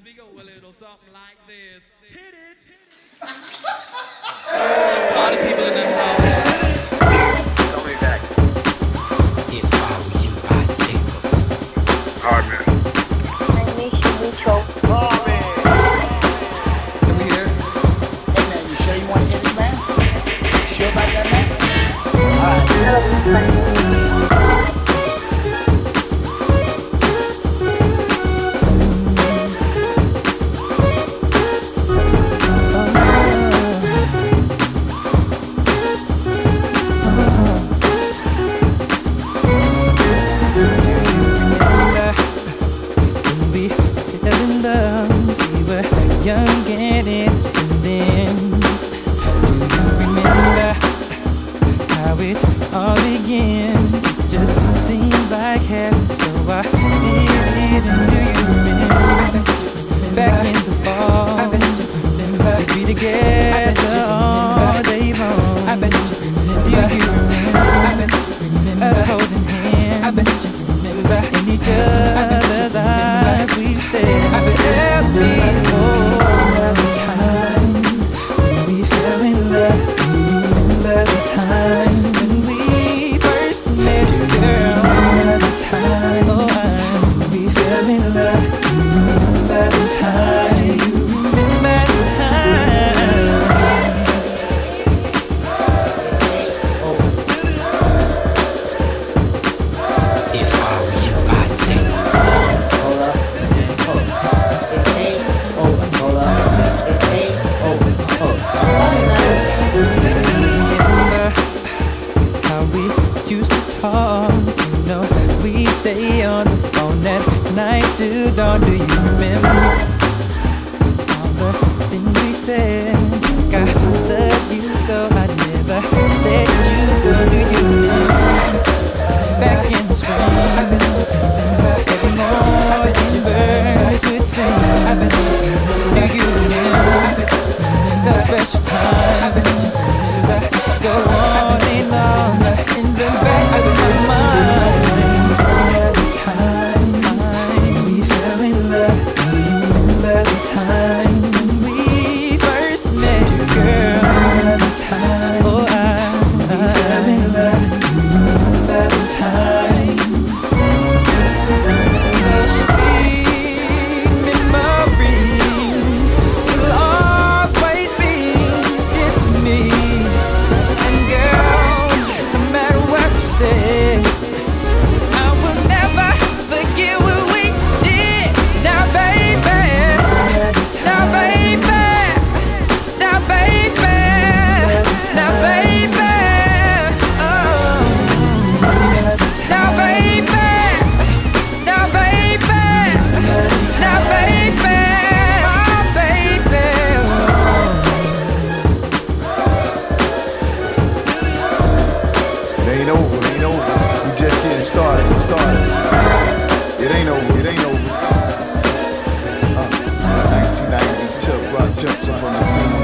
as we go a little something like this. Hit it. Hit it. Party people in the house. it all began. Just seemed like heaven, so I did it. And do you remember? we used to talk. You know, we stay on the phone at night till dawn. Do you remember? Just on the scene.